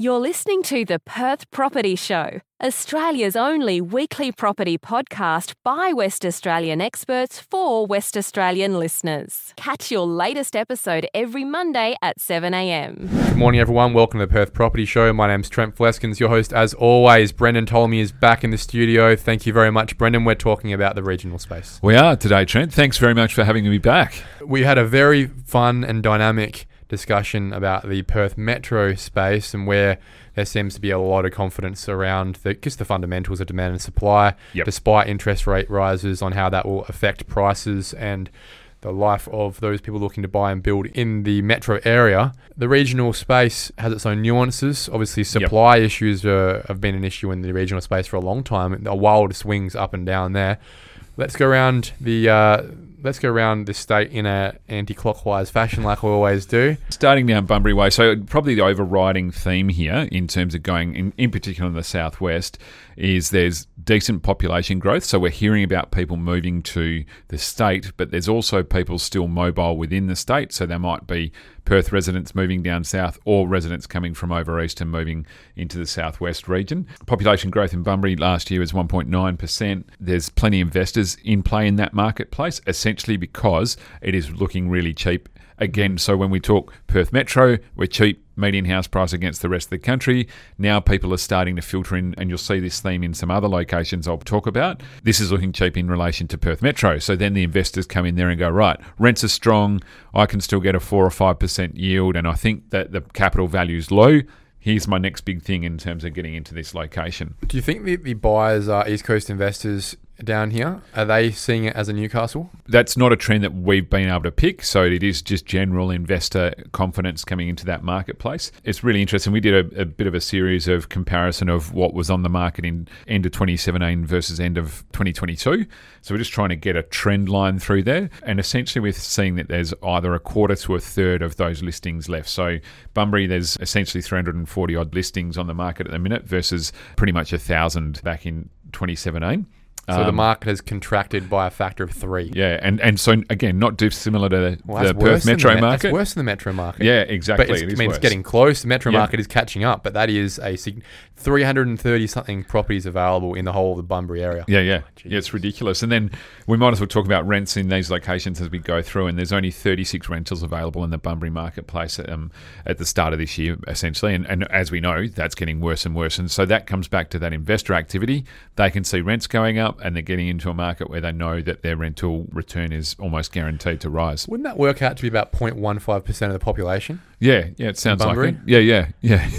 You're listening to the Perth Property Show, Australia's only weekly property podcast by West Australian experts for West Australian listeners. Catch your latest episode every Monday at 7am. Good morning, everyone. Welcome to the Perth Property Show. My name's Trent Fleskens, your host as always. Brendon Ptolomey is back in the studio. Thank you very much, Brendon. We're talking about the regional space. We are today, Trent. Thanks very much for having me back. We had a very fun and dynamic discussion about the Perth metro space and where there seems to be a lot of confidence around the just the fundamentals of demand and supply, Yep. despite interest rate rises on how that will affect prices and the life of those people looking to buy and build in the metro area. The regional space has its own nuances. Obviously, supply issues uh, have been an issue in the regional space for a long time. The wild swings up and down there. Let's go around the uh, let's go around the state in a anti-clockwise fashion, like we always do. Starting down Bunbury Way, so probably the overriding theme here, in terms of going, in, in particular in the southwest, is there's decent population growth. So we're hearing about people moving to the state, but there's also people still mobile within the state. So there might be Perth residents moving down south or residents coming from over east and moving into the southwest region. Population growth in Bunbury last year was 1.9%. There's plenty of investors in play in that marketplace, essentially because it is looking really cheap. Again, so when we talk Perth Metro, we're cheap, median house price against the rest of the country. Now people are starting to filter in, and you'll see this theme in some other locations I'll talk about. This is looking cheap in relation to Perth Metro. So then the investors come in there and go, right, rents are strong. I can still get a four or five percent yield, and I think that the capital value is low. Here's my next big thing in terms of getting into this location. Do you think the, the buyers are East Coast investors down here? Are they seeing it as a Newcastle? that's not a trend that we've been able to pick. So it is just general investor confidence coming into that marketplace. It's really interesting. We did a, a bit of a series of comparison of what was on the market in end of 2017 versus end of 2022. So we're just trying to get a trend line through there. And essentially, we're seeing that there's either a quarter to a third of those listings left. So Bunbury, there's essentially 340 odd listings on the market at the minute versus pretty much a thousand back in 2017. So the Um, market has contracted by a factor of three. yeah, and, and so again, not dissimilar to Well, the Perth Metro the, market. That's worse than the metro market. Yeah, exactly. But it's, It I mean, it's getting close. The metro Yeah. market is catching up, but that is a 330 something properties available in the whole of the Bunbury area. Yeah, yeah, yeah. It's ridiculous. And then we might as well talk about rents in these locations as we go through. And there's only 36 rentals available in the Bunbury marketplace um, at the start of this year, essentially. And, and as we know, that's getting worse and worse. And so that comes back to that investor activity. They can see rents going up, and they're getting into a market where they know that their rental return is almost guaranteed to rise. Wouldn't that work out to be about 0.15% of the population? Yeah, yeah. It sounds like it. Yeah, yeah, yeah.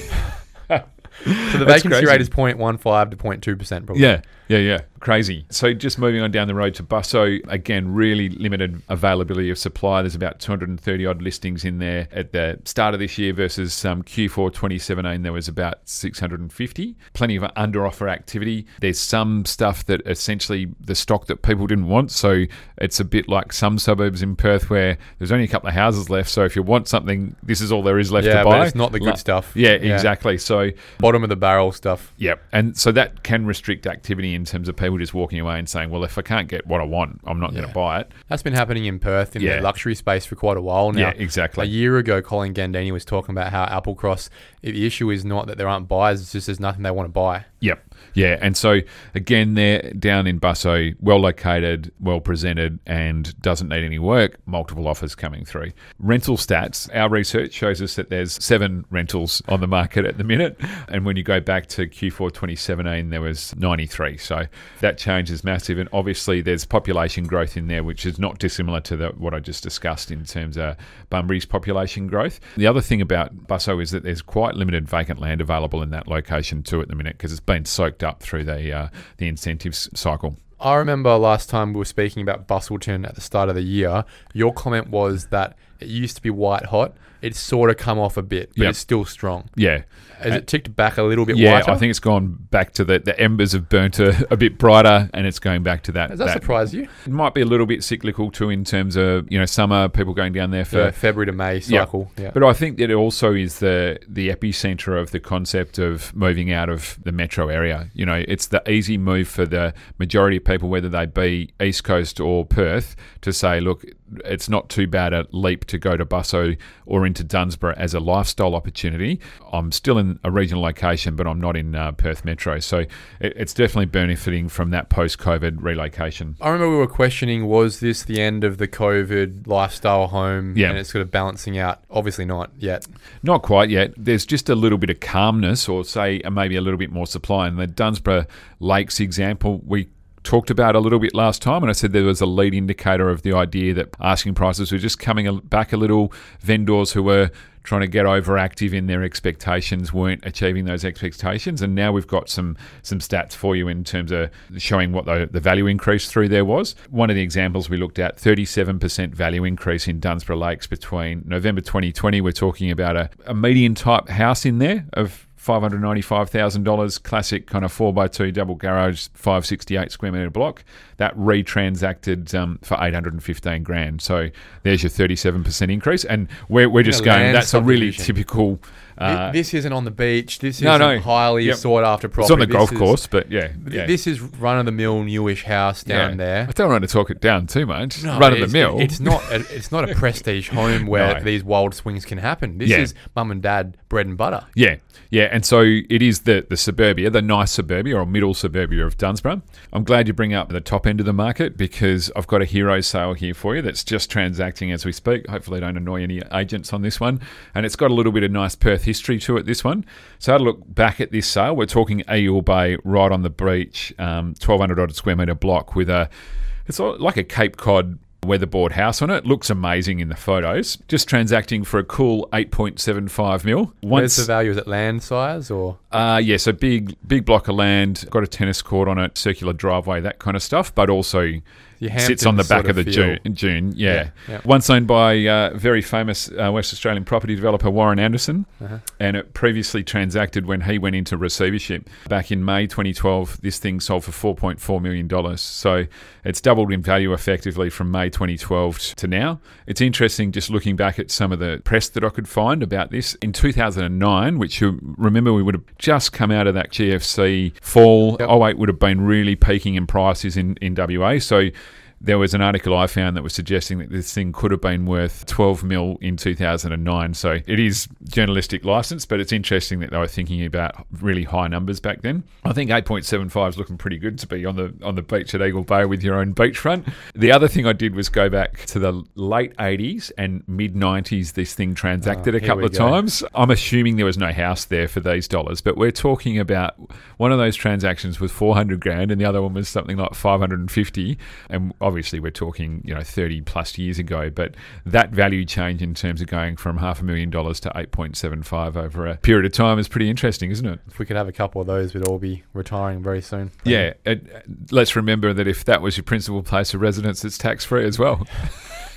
So the That's vacancy crazy. rate is 0.15 to 0.2% probably. Yeah, yeah, yeah. Crazy. So just moving on down the road to Busso, again, really limited availability of supply. There's about 230 odd listings in there at the start of this year versus um, Q4 2017, there was about 650. Plenty of under offer activity. There's some stuff that essentially the stock that people didn't want. So it's a bit like some suburbs in Perth where there's only a couple of houses left. So if you want something, this is all there is left Yeah, to but buy. it's not the good Like- stuff. Yeah, Yeah. exactly. So Bottom of the barrel stuff. Yep. And so that can restrict activity in terms of people just walking away and saying, well, if I can't get what I want, I'm not going to buy it. That's been happening in Perth in Yeah. the luxury space for quite a while now. Yeah, exactly. A year ago, Colin Gandini was talking about how Applecross, the issue is not that there aren't buyers, it's just there's nothing they want to buy. Yep. Yeah. And so, again, they're down in Busso, well located, well presented, and doesn't need any work. Multiple offers coming through. Rental stats our research shows us that there's seven rentals on the market at the minute. And when you go back to Q4 2017, there was 93. So that change is massive. And obviously, there's population growth in there, which is not dissimilar to the, what I just discussed in terms of Bunbury's population growth. The other thing about Busso is that there's quite limited vacant land available in that location too at the minute because it's been soaked up through the uh, the incentives cycle. I remember last time we were speaking about Busselton at the start of the year. Your comment was that it used to be white hot. It's sort of come off a bit, but Yep. it's still strong. Yeah. Has it ticked back a little bit Yeah, whiter? I think it's gone back to the the embers have burnt a, a bit brighter, and it's going back to that. Does that, surprise you? It might be a little bit cyclical too, in terms of you know summer people going down there for The February to May Yeah. cycle. Yeah. But I think that it also is the the epicenter of the concept of moving out of the metro area. You know, it's the easy move for the majority of people, whether they be East Coast or Perth, to say, look, it's not too bad a leap to go to Busso or into Dunsborough as a lifestyle opportunity. I'm still in a regional location, but I'm not in uh, Perth Metro. So it, it's definitely benefiting from that post COVID relocation. I remember we were questioning was this the end of the COVID lifestyle home? Yeah. And it's sort of balancing out. Obviously not yet. Not quite yet. There's just a little bit of calmness, or say maybe a little bit more supply. And the Dunsborough Lakes example, we talked about a little bit last time, and I said there was a lead indicator of the idea that asking prices were just coming back a little. Vendors who were trying to get overactive in their expectations weren't achieving those expectations, and now we've got some some stats for you in terms of showing what the, the value increase through there was. One of the examples we looked at, 37% value increase in Dunsborough Lakes between November 2020. We're talking about a, a median type house in there of $595,000 classic kind of 4x2 double garage 568 square metre block that retransacted um, for 815 grand so there's your 37% increase and we're, we're just going that's a really typical uh, this isn't on the beach. This is no, no. highly yep. sought after property. It's on the this golf is, course, but yeah, yeah, This is run of the mill newish house down yeah. there. I don't want to talk it down too much. No, run of the mill. It's not. A, it's not a prestige home where these wild swings can happen. This yeah. is mum and dad bread and butter. Yeah, yeah, and so it is the the suburbia, the nice suburbia or middle suburbia of Dunsborough. I'm glad you bring up the top end of the market because I've got a hero sale here for you that's just transacting as we speak. Hopefully, I don't annoy any agents on this one, and it's got a little bit of nice Perth history to it. This one. So I had a look back at this sale. We're talking Eagle Bay, right on the beach, um, 1,200 odd square metre block with a, it's like a Cape Cod weatherboard house on it. Looks amazing in the photos. Just transacting for a cool 8.75 mil. Once, Where's the value? Is it land size or? Uh, yeah, so big, big block of land, got a tennis court on it, circular driveway, that kind of stuff, but also sits on the back of, of the June, June. Yeah. Yeah, yeah. Once owned by uh, very famous uh, West Australian property developer Warren Anderson, uh-huh. and it previously transacted when he went into receivership back in May 2012. This thing sold for 4.4 million dollars, so it's doubled in value effectively from May 2012 to now. It's interesting just looking back at some of the press that I could find about this in 2009, which you remember we would have just come out of that GFC fall. Yep. 08 would have been really peaking in prices in in WA, so there was an article I found that was suggesting that this thing could have been worth 12 mil in 2009. So it is journalistic license, but it's interesting that they were thinking about really high numbers back then. I think 8.75 is looking pretty good to be on the on the beach at Eagle Bay with your own beachfront. The other thing I did was go back to the late 80s and mid 90s. This thing transacted oh, a couple of go. times. I'm assuming there was no house there for these dollars, but we're talking about one of those transactions was 400 grand and the other one was something like 550 and obviously we're talking you know 30 plus years ago, but that value change in terms of going from half a million dollars to 8.75 over a period of time is pretty interesting, isn't it? If we could have a couple of those, we'd all be retiring very soon. Yeah, it, uh, let's remember that if that was your principal place of residence, it's tax free as well.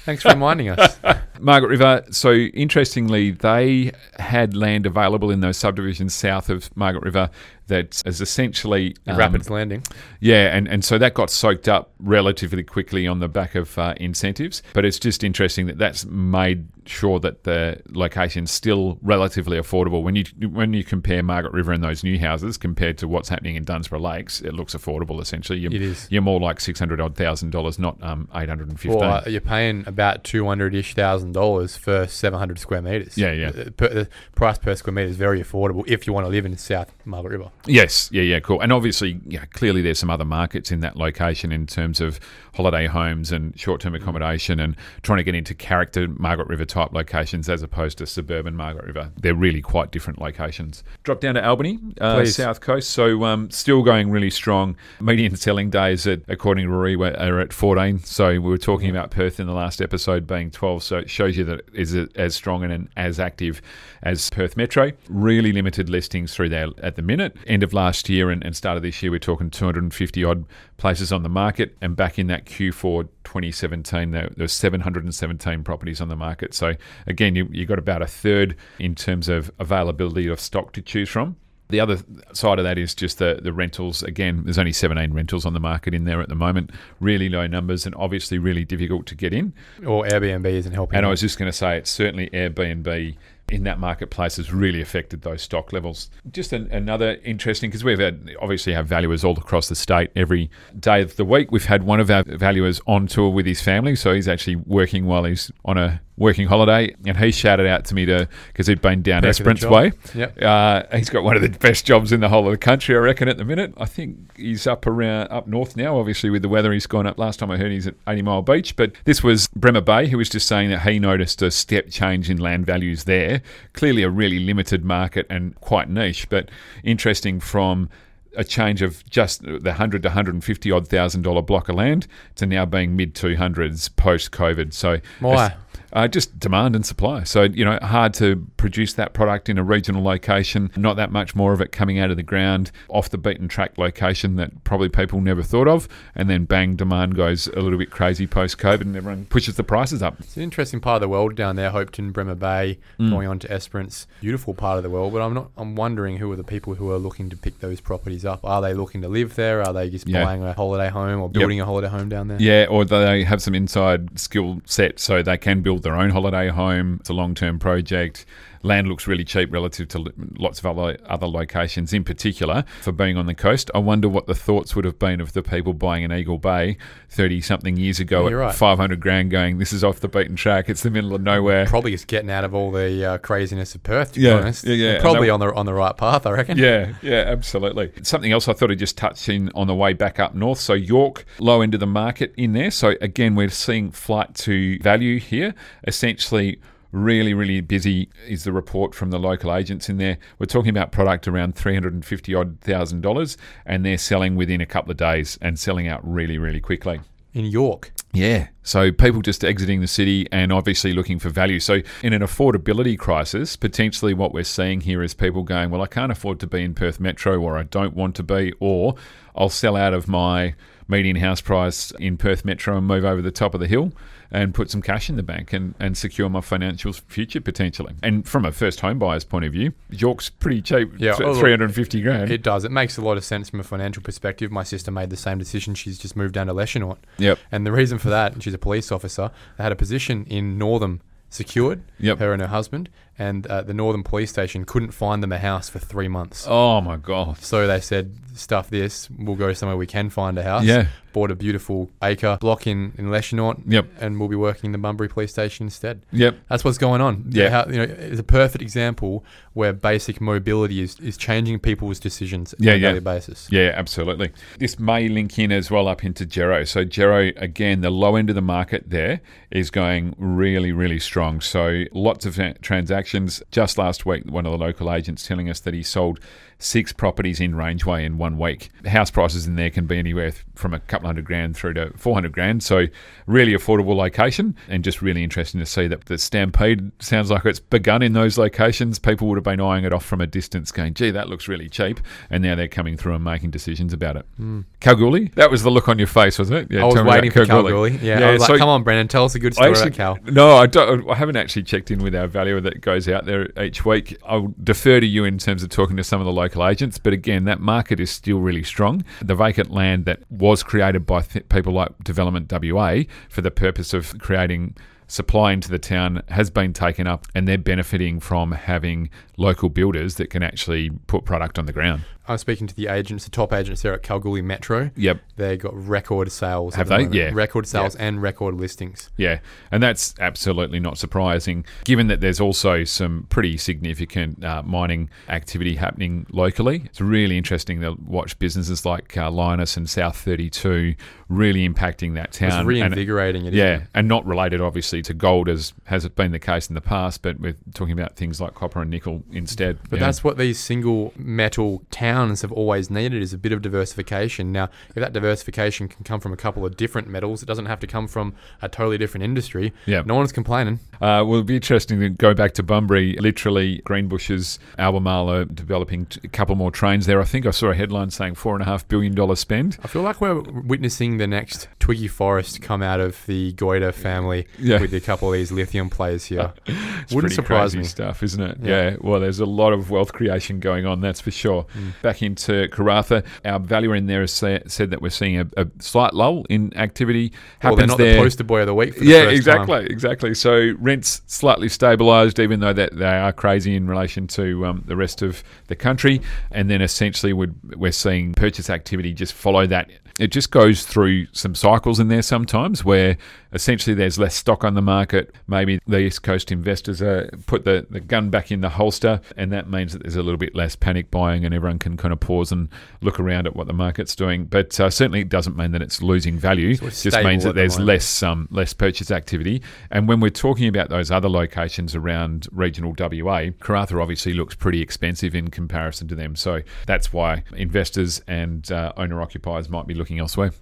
Thanks for reminding us. Margaret River. So, interestingly, they had land available in those subdivisions south of Margaret River that is essentially um, Rapids Landing. Yeah, and, and so that got soaked up relatively quickly on the back of uh, incentives. But it's just interesting that that's made sure that the location's still relatively affordable. When you when you compare Margaret River and those new houses compared to what's happening in Dunsborough Lakes, it looks affordable. Essentially, you're, it is. You're more like six hundred odd thousand dollars, not um, eight hundred and fifteen. Well, uh, you're paying about two hundred ish thousand dollars for seven hundred square meters. Yeah, yeah. The, the price per square meter is very affordable if you want to live in South Margaret River. Yes, yeah, yeah, cool. And obviously, yeah, clearly there's some other markets in that location in terms of holiday homes and short-term mm. accommodation and trying to get into character Margaret River type locations as opposed to suburban Margaret River. They're really quite different locations. Drop down to Albany, uh, south coast. So um, still going really strong. Median selling days, at, according to Rory, are at 14. So we were talking about Perth in the last episode being 12. So it shows you that it is as strong and as active as Perth Metro. Really limited listings through there at the minute. End of last year and, and start of this year, we're talking 250 odd places on the market. And back in that Q4 2017, there, there were 717 properties on the market. So again, you, you got about a third in terms of availability of stock to choose from. The other side of that is just the, the rentals. Again, there's only 17 rentals on the market in there at the moment. Really low numbers and obviously really difficult to get in. Or Airbnb isn't helping. And I was just going to say, it's certainly Airbnb in that marketplace has really affected those stock levels. Just an, another interesting because we've had obviously have valuers all across the state every day of the week. We've had one of our valuers on tour with his family, so he's actually working while he's on a working holiday, and he shouted out to me to because he'd been down the Esperance. Way. Yep. Uh, he's got one of the best jobs in the whole of the country, I reckon, at the minute. I think he's up around up north now. Obviously, with the weather, he's gone up. Last time I heard, he's at 80 Mile Beach. But this was Bremer Bay, who was just saying that he noticed a step change in land values there. Clearly, a really limited market and quite niche, but interesting from a change of just the 100 to 150 odd thousand dollar block of land to now being mid 200s post COVID. So Why? Uh, just demand and supply. So, you know, hard to produce that product in a regional location, not that much more of it coming out of the ground off the beaten track location that probably people never thought of. And then bang, demand goes a little bit crazy post COVID and everyone pushes the prices up. It's an interesting part of the world down there, Hopetoun, Bremer Bay, Mm. going on to Esperance. Beautiful part of the world, but I'm not. I'm wondering who are the people who are looking to pick those properties up. Are they looking to live there? Are they just Yeah. buying a holiday home or building a holiday home down there? Yeah, or they have some inside skill set so they can build their own holiday home. It's a long term project. Land looks really cheap relative to lots of other, other locations, in particular for being on the coast. I wonder what the thoughts would have been of the people buying an Eagle Bay 30 something years ago Yeah, at right. 500 grand going, this is off the beaten track, it's the middle of nowhere. Probably just getting out of all the uh, craziness of Perth. To Yeah, be honest, yeah, yeah, Probably on the on the right path, I reckon. Yeah, yeah, absolutely. Something else I thought I'd just touch in on the way back up north. So York, low end of the market in there. So again, we're seeing flight to value here. Essentially, really, really busy is the report from the local agents in there. We're talking about product around three hundred and fifty odd thousand dollars, and they're selling within a couple of days and selling out really, really quickly. In York, Yeah. So people just exiting the city and obviously looking for value. So in an affordability crisis, potentially what we're seeing here is people going, well, I can't afford to be in Perth Metro or I don't want to be, or I'll sell out of my median house price in Perth Metro and move over the top of the hill and put some cash in the bank and, and secure my financial future potentially. And from a first home buyer's point of view, York's pretty cheap. Yeah, th- oh, 350 grand. it does. It makes a lot of sense from a financial perspective. My sister made the same decision. She's just moved down to Leschenault. yep. And the reason for that, and she's a police officer, they had a position in Northam secured, Yep. her and her husband, and uh, the Northam police station couldn't find them a house for three months. Oh my God. So they said, stuff this, we'll go somewhere we can find a house. Yeah. Bought a beautiful acre block in, in Leschenault, Yep. and we'll be working in the Bunbury police station instead. Yep. That's what's going on. Yeah. How, you know, it's a perfect example where basic mobility is, is changing people's decisions Yeah, on a yeah. daily basis. Yeah, absolutely. This may link in as well up into Gero. So Gero, again, the low end of the market there is going really, really strong. So lots of tra- transactions. Just last week, one of the local agents telling us that he sold six properties in Rangeway in one week. House prices in there can be anywhere from a couple hundred grand through to 400 grand. So really affordable location and just really interesting to see that the Stampede sounds like it's begun in those locations. People would have been eyeing it off from a distance going, gee, that looks really cheap. And now they're coming through and making decisions about it. Hmm. Kalgoorlie? That was the look on your face, wasn't it? Yeah. I was waiting for Kalgoorlie. Yeah, I was like, come on, Brendon, tell us a good story actually- about Kal. No, I don't. I haven't actually checked in with our valuer that goes out there each week. I'll defer to you in terms of talking to some of the local agents, but again, that market is still really strong. The vacant land that was created by th- people like Development WA for the purpose of creating supply into the town has been taken up, and they're benefiting from having local builders that can actually put product on the ground. I was speaking to the agents, the top agents there at Kalgoorlie Metro. Yep. They got record sales. Have the they? moment. Yeah. Record sales and record listings. Yeah, and that's absolutely not surprising, given that there's also some pretty significant uh, mining activity happening locally. It's really interesting to watch businesses like uh, Lynas and South 32 really impacting that It's town. and- reinvigorating it. yeah, it? and not related obviously to gold as has been the case in the past, but we're talking about things like copper and nickel instead. But Yeah. that's what these single metal towns have always needed is a bit of diversification. Now, if that diversification can come from a couple of different metals, it doesn't have to come from a totally different industry. Yeah. No one's complaining. Uh, well, it'll be interesting to go back to Bunbury. Literally, Greenbushes, Albemarle are developing a couple more trains there. I think I saw a headline saying four and a half billion dollar spend. I feel like we're witnessing the next Twiggy Forrest come out of the Goiter family Yeah. With a couple of these lithium players here. It's Wouldn't pretty surprise crazy me. stuff, isn't it? Yeah. Yeah. Well, there's a lot of wealth creation going on, that's for sure. Back into Karratha, our valuer in there has sa- said that we're seeing a, a slight lull in activity. Well, they're not there. the poster boy of the week for the yeah, first exactly, time. exactly. So rents slightly stabilised, even though that they are crazy in relation to um, the rest of the country. And then essentially, we're seeing purchase activity just follow that It just goes through some cycles in there sometimes where essentially there's less stock on the market. Maybe the East Coast investors uh, put the, the gun back in the holster, and that means that there's a little bit less panic buying and everyone can kind of pause and look around at what the market's doing. But uh, certainly it doesn't mean that it's losing value. So it just means that there's the less um, less purchase activity. And when we're talking about those other locations around regional WA, Karratha obviously looks pretty expensive in comparison to them. So that's why investors and uh, owner occupiers might be looking elsewhere.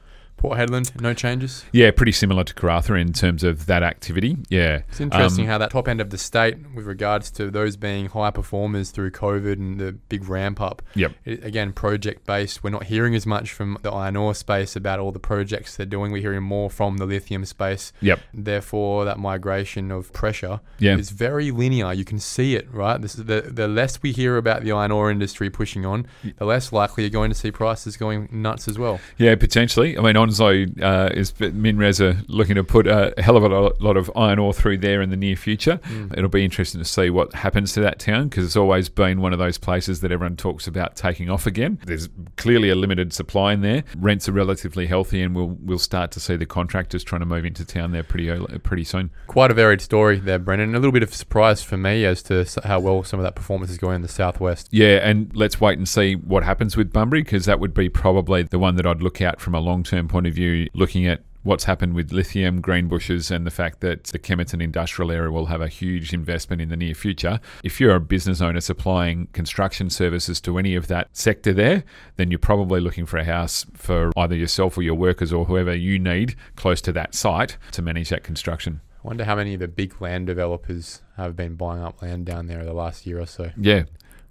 Port Hedland, no changes. Yeah, pretty similar to Karratha in terms of that activity. Yeah, it's interesting um, how that top end of the state, with regards to those being high performers through COVID and the big ramp up. Yep. It, again, project based. We're not hearing as much from the iron ore space about all the projects they're doing. We're hearing more from the lithium space. Yep. Therefore, that migration of pressure yeah. is very linear. You can see it, right? This is the the less we hear about the iron ore industry pushing on, the less likely you're going to see prices going nuts as well. Yeah, potentially. I mean, Onslow uh, is MinRes are looking to put a hell of a lot of iron ore through there in the near future. Mm. It'll be interesting to see what happens to that town because it's always been one of those places that everyone talks about taking off again. There's clearly a limited supply in there. Rents are relatively healthy, and we'll we'll start to see the contractors trying to move into town there pretty early, pretty soon. Quite a varied story there, Brendon. A little bit of surprise for me as to how well some of that performance is going in the southwest. Yeah, and let's wait and see what happens with Bunbury because that would be probably the one that I'd look at from a long term point of view looking at what's happened with lithium, Greenbushes, and the fact that the Kemerton industrial area will have a huge investment in the near future. If you're a business owner supplying construction services to any of that sector there, then you're probably looking for a house for either yourself or your workers or whoever you need close to that site to manage that construction. I wonder how many of the big land developers have been buying up land down there the last year or so. Yeah.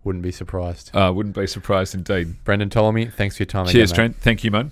Wouldn't be surprised. Uh, wouldn't be surprised indeed. Brendon Ptolomey, thanks for your time. Cheers, again, Trent. Thank you, man.